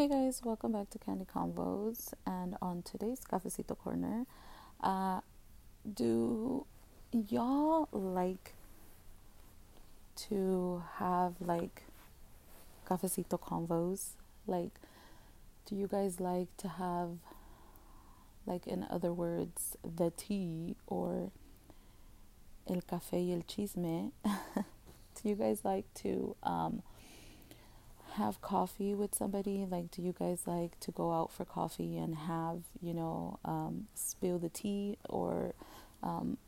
Hey guys, welcome back to Candy Convos. And on today's Cafecito Corner, uh, do y'all like to have like Cafecito Convos? Like, do you guys like to have, like, in other words, the tea or el café y el chisme? do you guys like to, um, have coffee with somebody? Like, do you guys like to go out for coffee and have, you know, um, spill the tea? Or um,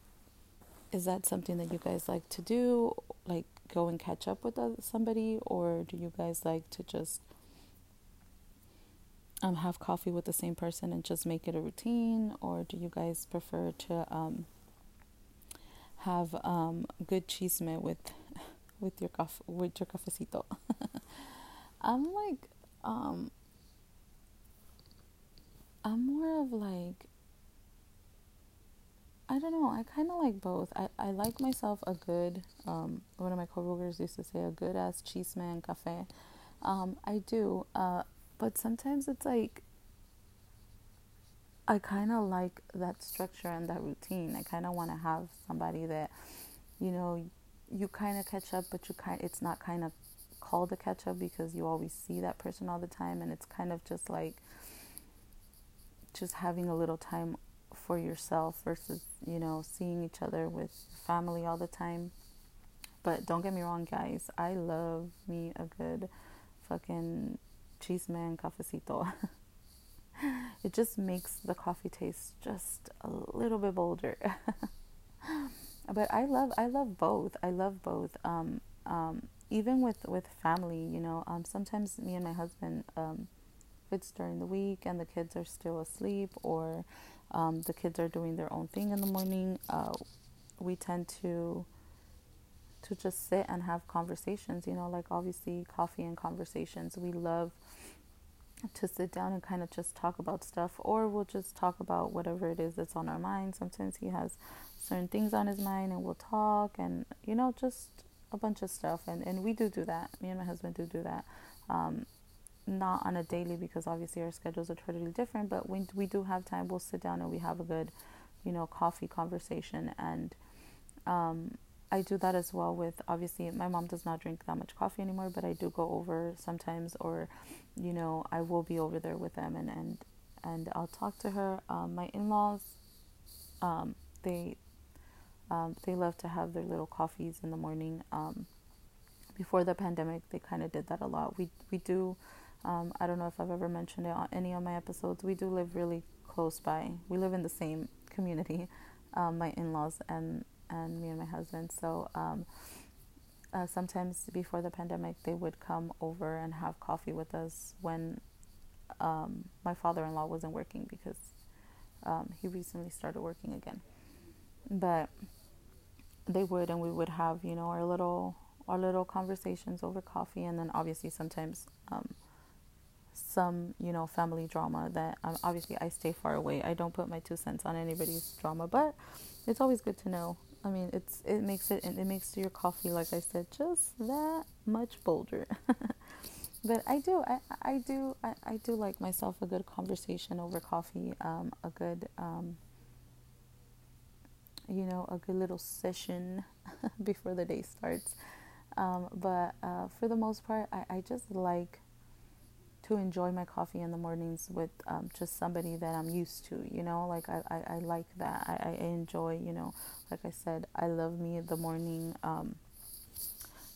is that something that you guys like to do? Like, go and catch up with somebody? Or do you guys like to just um, have coffee with the same person and just make it a routine? Or do you guys prefer to um, have um, good chisme with with your cof- with your cafecito? I'm like, um, I'm more of like, I don't know, I kind of like both. I, I like myself a good, um, one of my coworkers used to say, a good ass cheese man cafe. Um, I do, uh, but sometimes it's like, I kind of like that structure and that routine. I kind of want to have somebody that, you know, you kind of catch up, but you kind it's not kind of called a catch up because you always see that person all the time and it's kind of just like just having a little time for yourself versus you know seeing each other with family all the time. But don't get me wrong guys i love me a good fucking cheese man cafecito. It just makes the coffee taste just a little bit bolder. But i love i love both. I love both. Um, um, even with with family, you know, um, sometimes me and my husband, um, it's during the week and the kids are still asleep or um, the kids are doing their own thing in the morning, uh, we tend to to just sit and have conversations. You know, like obviously coffee and conversations. We love to sit down and kind of just talk about stuff, or we'll just talk about whatever it is that's on our mind. Sometimes he has certain things on his mind, and we'll talk, and you know, just a bunch of stuff, and and we do do that. Me and my husband do do that. Um, not on a daily because obviously our schedules are totally different. But when we do have time, we'll sit down and we have a good, you know, coffee conversation. And um, I do that as well with obviously my mom does not drink that much coffee anymore, but I do go over sometimes, or you know, I will be over there with them and and and I'll talk to her. Um, my in laws, um, they um, they love to have their little coffees in the morning. Um, before the pandemic, they kind of did that a lot. We we do. Um, I don't know if I've ever mentioned it on any of my episodes. We do live really close by. We live in the same community, um, my in-laws and and me and my husband. So um, uh, sometimes before the pandemic, they would come over and have coffee with us when um, my father-in-law wasn't working because he recently started working again. But they would and we would have you know our little our little conversations over coffee and then obviously sometimes um, some you know family drama that um, obviously I stay far away. I don't put my two cents on anybody's drama but it's always good to know. I mean it's it makes it it makes your coffee like I said just that much bolder. But I do I, I do I, I do like myself a good conversation over coffee um, a good um, you know, a good little session before the day starts. Um, but uh, for the most part, I, I just like to enjoy my coffee in the mornings with um, just somebody that I'm used to, you know, like I, I, I like that. I, I enjoy, you know, like I said, I love me the morning. Um,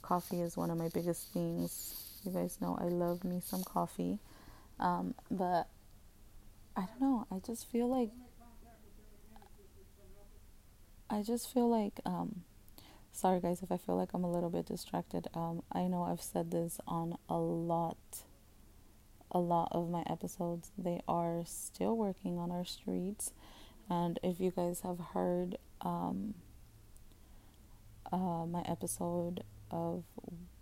coffee is one of my biggest things. You guys know I love me some coffee. Um, but I don't know, I just feel like I just feel like, um, sorry guys if I feel like I'm a little bit distracted. Um, I know I've said this on a lot, a lot of my episodes. They are still working on our streets, and if you guys have heard um, uh, my episode of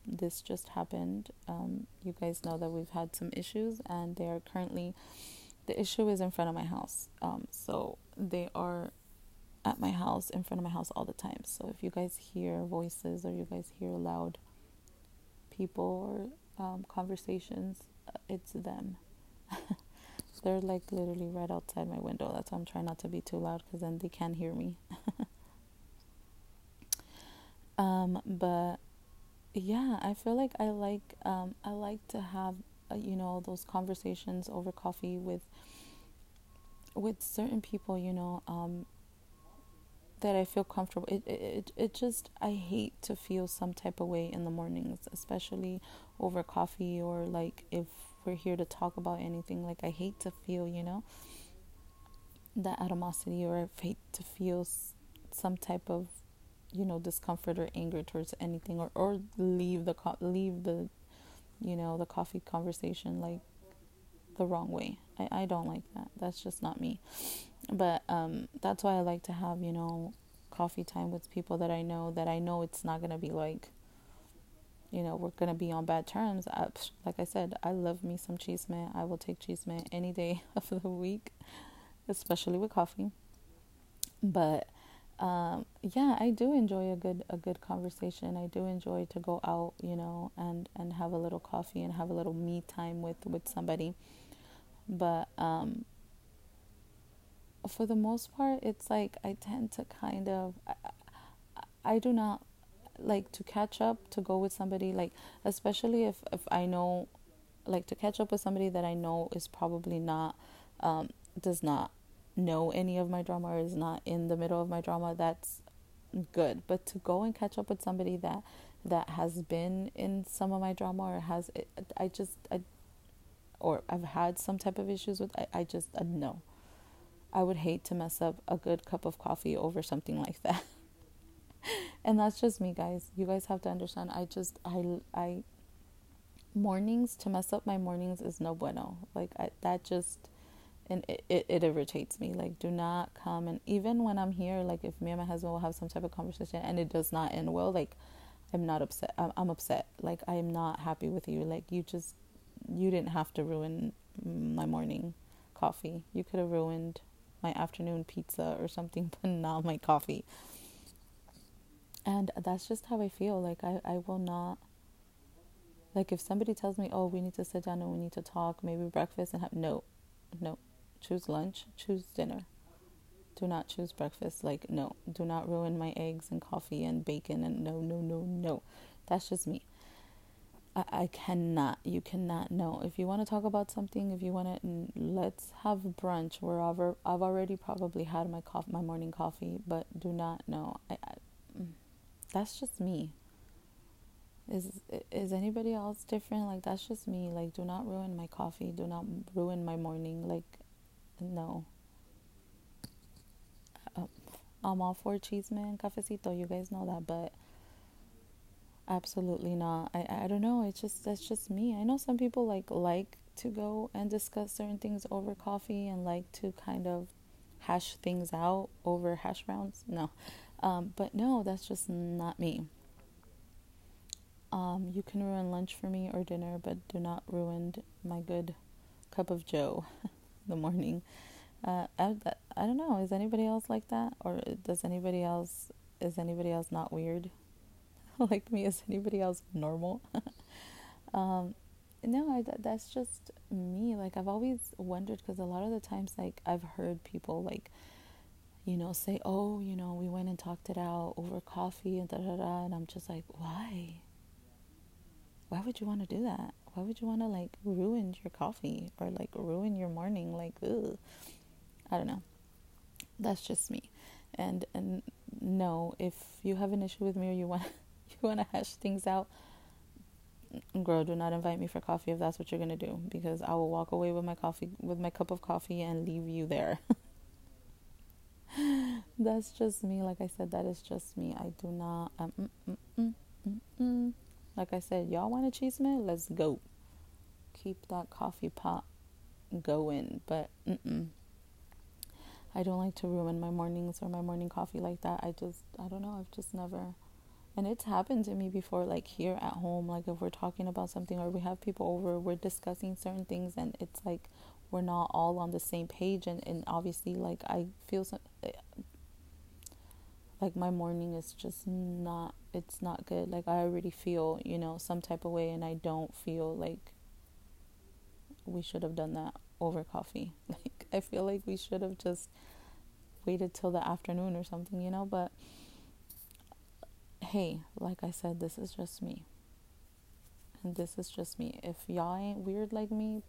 this just happened, um, you guys know that we've had some issues, and they are currently the issue is in front of my house. Um, so they are at my house, in front of my house all the time. So if you guys hear voices or you guys hear loud people or um, conversations, it's them. They're like literally right outside my window. That's why I'm trying not to be too loud because then they can't hear me. um, but yeah, I feel like I like um, I like to have uh, you know those conversations over coffee with with certain people. You know, um, that I feel comfortable. It, it it just I hate to feel some type of way in the mornings, especially over coffee or like if we're here to talk about anything. Like I hate to feel, you know, that animosity or I hate to feel some type of, you know, discomfort or anger towards anything or or leave the co- leave the, you know, the coffee conversation like the wrong way. I, I don't like that. That's just not me. But um, that's why I like to have, you know, coffee time with people that I know that I know it's not going to be like, you know, we're going to be on bad terms. I, like I said, I love me some chisme. I will take chisme any day of the week, especially with coffee. But um, yeah, I do enjoy a good a good conversation. I do enjoy to go out, you know, and and have a little coffee and have a little me time with with somebody but um, for the most part, it's like I tend to kind of, I, I do not like to catch up to go with somebody like especially if if I know like to catch up with somebody that I know is probably not um does not know any of my drama or is not in the middle of my drama that's good but to go and catch up with somebody that that has been in some of my drama or has I just I or I've had some type of issues with, I, I just uh, no. I would hate to mess up a good cup of coffee over something like that. and that's just me, guys. You guys have to understand. I just, I, I, mornings, to mess up my mornings is no bueno. Like, I, that just, and it, it, it irritates me. Like, do not come. And even when I'm here, like, if me and my husband will have some type of conversation and it does not end well, like, I'm not upset. I'm, I'm upset. Like, I am not happy with you. Like, you just you didn't have to ruin my morning coffee. You could have ruined my afternoon pizza or something, but not my coffee. And that's just how I feel. Like, I, I will not. Like, if somebody tells me, oh, we need to sit down and we need to talk, maybe breakfast and have. No, no. Choose lunch, choose dinner. Do not choose breakfast. Like, no. Do not ruin my eggs and coffee and bacon and no, no, no, no. That's just me. I, I cannot. You cannot. know. If you want to talk about something, if you want to, let's have brunch. Where I've, already probably had my coffee, my morning coffee, but do not. know. I, I, mm, that's just me. Is is anybody else different? Like that's just me. Like do not ruin my coffee. Do not ruin my morning. Like no. Uh, I'm all for cheese man cafecito. You guys know that, but absolutely not. I i don't know. It's just that's just me. I know some people like like to go and discuss certain things over coffee and like to kind of hash things out over hash browns. No. Um, but no that's just not me. Um, you can ruin lunch for me or dinner but do not ruin my good cup of joe the morning. Uh, I, I don't know. Is anybody else like that? Or does anybody else is anybody else not weird like me is anybody else normal. Um no I, that's just me. Like i've always wondered because a lot of the times like i've heard people like you know say oh you know we went and talked it out over coffee and da da da and i'm just like why? Why would you want to do that? Why would you want to like ruin your coffee or like ruin your morning? Like ugh. i don't know. That's just me. And and no if you have an issue with me or you want want to hash things out, girl, do not invite me for coffee if that's what you're gonna do, because I will walk away with my coffee, with my cup of coffee, and leave you there. that's just me. Like I said, that is just me. I do not. Um, mm, mm, mm, mm, mm. like I said, y'all want a cheese man? Let's go. Keep that coffee pot going, but mm-mm. I don't like to ruin my mornings or my morning coffee like that. I just, I don't know. I've just never and it's happened to me before like here at home like if we're talking about something or we have people over we're discussing certain things and it's like we're not all on the same page and, and obviously like i feel some eh, like my morning is just not it's not good like i already feel you know some type of way and i don't feel like we should have done that over coffee. Like I feel like we should have just waited till the afternoon or something, you know, but hey, like I said, this is just me. And this is just me. If y'all ain't weird like me,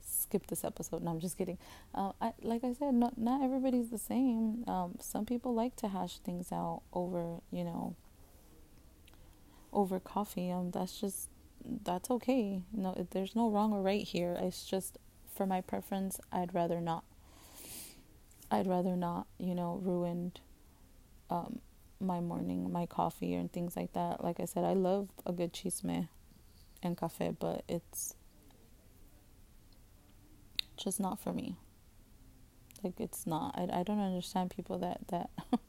skip this episode. No, I'm just kidding. Uh, I, like I said, not not everybody's the same. Um, some people like to hash things out over, you know, over coffee. Um, that's just that's okay. No, there's no wrong or right here. It's just for my preference, I'd rather not. I'd rather not, you know, ruined um, my morning, my coffee, and things like that. Like I said, I love a good chisme and cafe, but it's just not for me. Like it's not. I, I don't understand people that that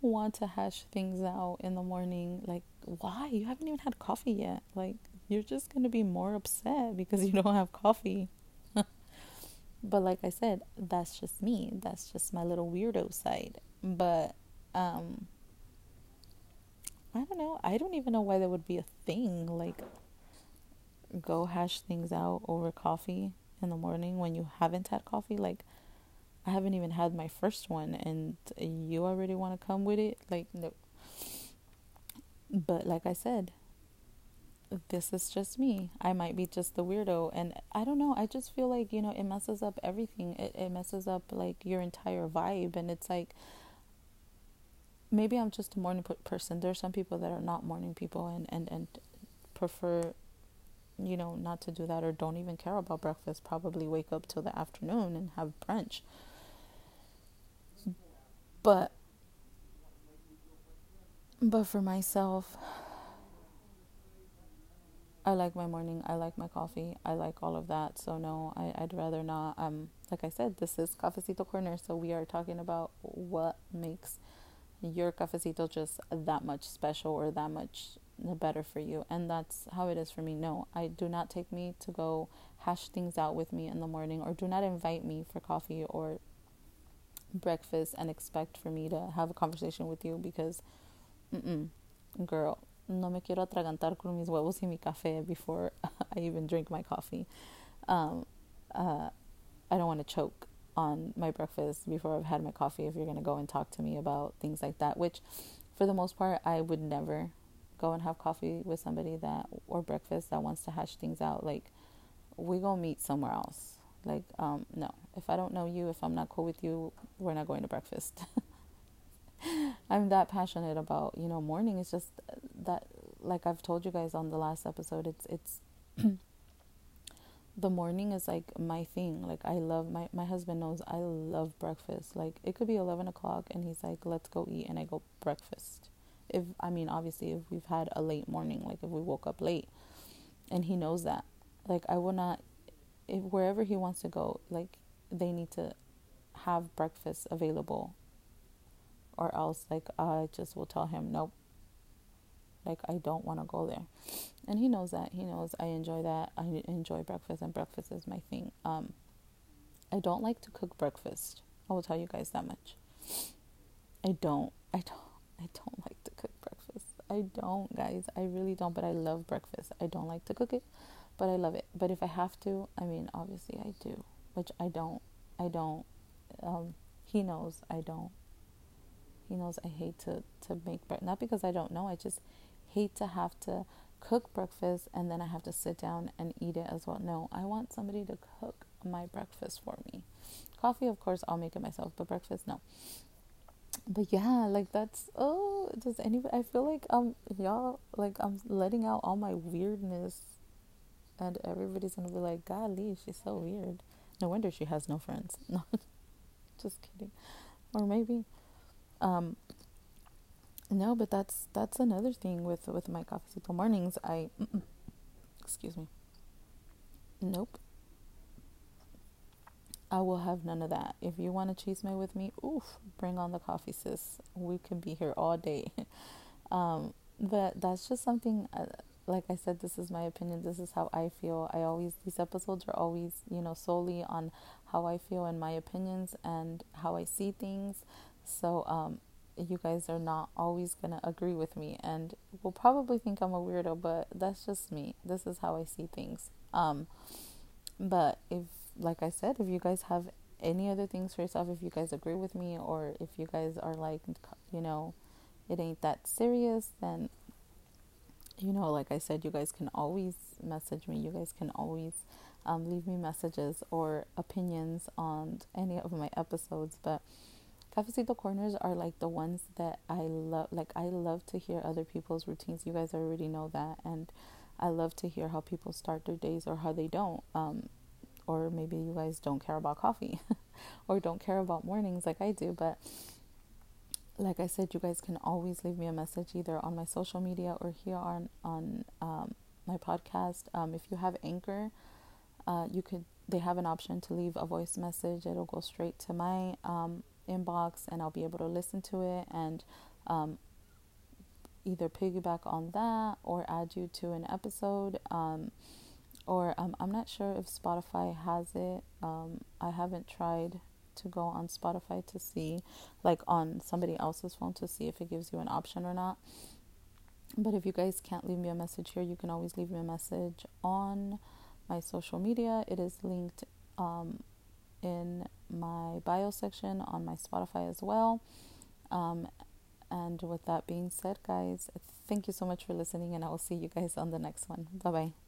want to hash things out in the morning. Like why? You haven't even had coffee yet. Like you're just gonna be more upset because you don't have coffee. but like I said, that's just me. That's just my little weirdo side. But um I don't know. I don't even know why that would be a thing. Like go hash things out over coffee in the morning when you haven't had coffee. Like, I haven't even had my first one, and you already want to come with it? Like, no. But, like I said, this is just me. I might be just the weirdo. And I don't know. I just feel like, you know, it messes up everything. It, it messes up, like, your entire vibe. And it's like, maybe I'm just a morning person. There are some people that are not morning people and, and, and prefer you know, not to do that or don't even care about breakfast, probably wake up till the afternoon and have brunch. But but for myself, I like my morning, I like my coffee, I like all of that. So no, I, I'd rather not um like I said, this is Cafecito Corner, so we are talking about what makes your cafecito just that much special or that much better for you. And that's how it is for me. No, I do not take me to go hash things out with me in the morning or do not invite me for coffee or breakfast and expect for me to have a conversation with you because, mm-mm, girl, no me quiero atragantar con mis huevos y mi café before I even drink my coffee. Um, uh, I don't want to choke on my breakfast before I've had my coffee if you're going to go and talk to me about things like that, which for the most part I would never go and have coffee with somebody that or breakfast that wants to hash things out. Like we go meet somewhere else. Like um no. If i don't know you if i'm not cool with you we're not going to breakfast. I'm that passionate about you know morning. It's just that like i've told you guys on the last episode it's it's the morning is like my thing like i love my my husband knows i love breakfast like it could be 11 o'clock and he's like let's go eat and i go breakfast if I mean obviously if we've had a late morning, like if we woke up late, and he knows that, like I will not, if wherever he wants to go, like they need to have breakfast available, or else like I just will tell him nope. Like I don't want to go there, and he knows that. He knows I enjoy that. I enjoy breakfast, and breakfast is my thing. Um, I don't like to cook breakfast. I will tell you guys that much. I don't. I don't. I don't like to cook breakfast. I don't, guys. I really don't, but I love breakfast. I don't like to cook it, but I love it. But if I have to, I mean, obviously I do, which I don't. I don't. Um, he knows I don't. He knows I hate to, to make breakfast. Not because I don't know, I just hate to have to cook breakfast and then I have to sit down and eat it as well. No, I want somebody to cook my breakfast for me. Coffee, of course, I'll make it myself, but breakfast, no but yeah, like that's oh, does anybody? I feel like um, y'all like I'm letting out all my weirdness, and everybody's gonna be like, "Golly, she's so weird." No wonder she has no friends. No, just kidding, or maybe, um. No, but that's that's another thing with with my cafecito mornings. I, excuse me. Nope. I will have none of that. If you want to cheese me with me, oof, bring on the coffee, sis. We can be here all day. um, but that's just something. Uh, like I said, this is my opinion. This is how I feel. I always these episodes are always you know solely on how I feel and my opinions and how I see things. So um, you guys are not always going to agree with me and will probably think I'm a weirdo, but that's just me. This is how I see things. Um, but if, like I said, if you guys have any other things for yourself, if you guys agree with me, or if you guys are like, you know, it ain't that serious, then, you know, like I said, you guys can always message me. You guys can always um, leave me messages or opinions on any of my episodes. But Cafecito Corners are like the ones that I love. Like, I love to hear other people's routines. You guys already know that. And I love to hear how people start their days or how they don't. Um, or maybe you guys don't care about coffee or don't care about mornings like I do. But like I said, you guys can always leave me a message either on my social media or here on on um, my podcast. Um, if you have Anchor, uh, you could. They have an option to leave a voice message. It'll go straight to my um, inbox, and I'll be able to listen to it and um, either piggyback on that or add you to an episode. Um, or um, I'm not sure if Spotify has it. Um, I haven't tried to go on Spotify to see, like on somebody else's phone to see if it gives you an option or not. But if you guys can't leave me a message here, you can always leave me a message on my social media. It is linked um, in my bio section on my Spotify as well. Um, and with that being said, guys, thank you so much for listening, and I will see you guys on the next one. Bye bye.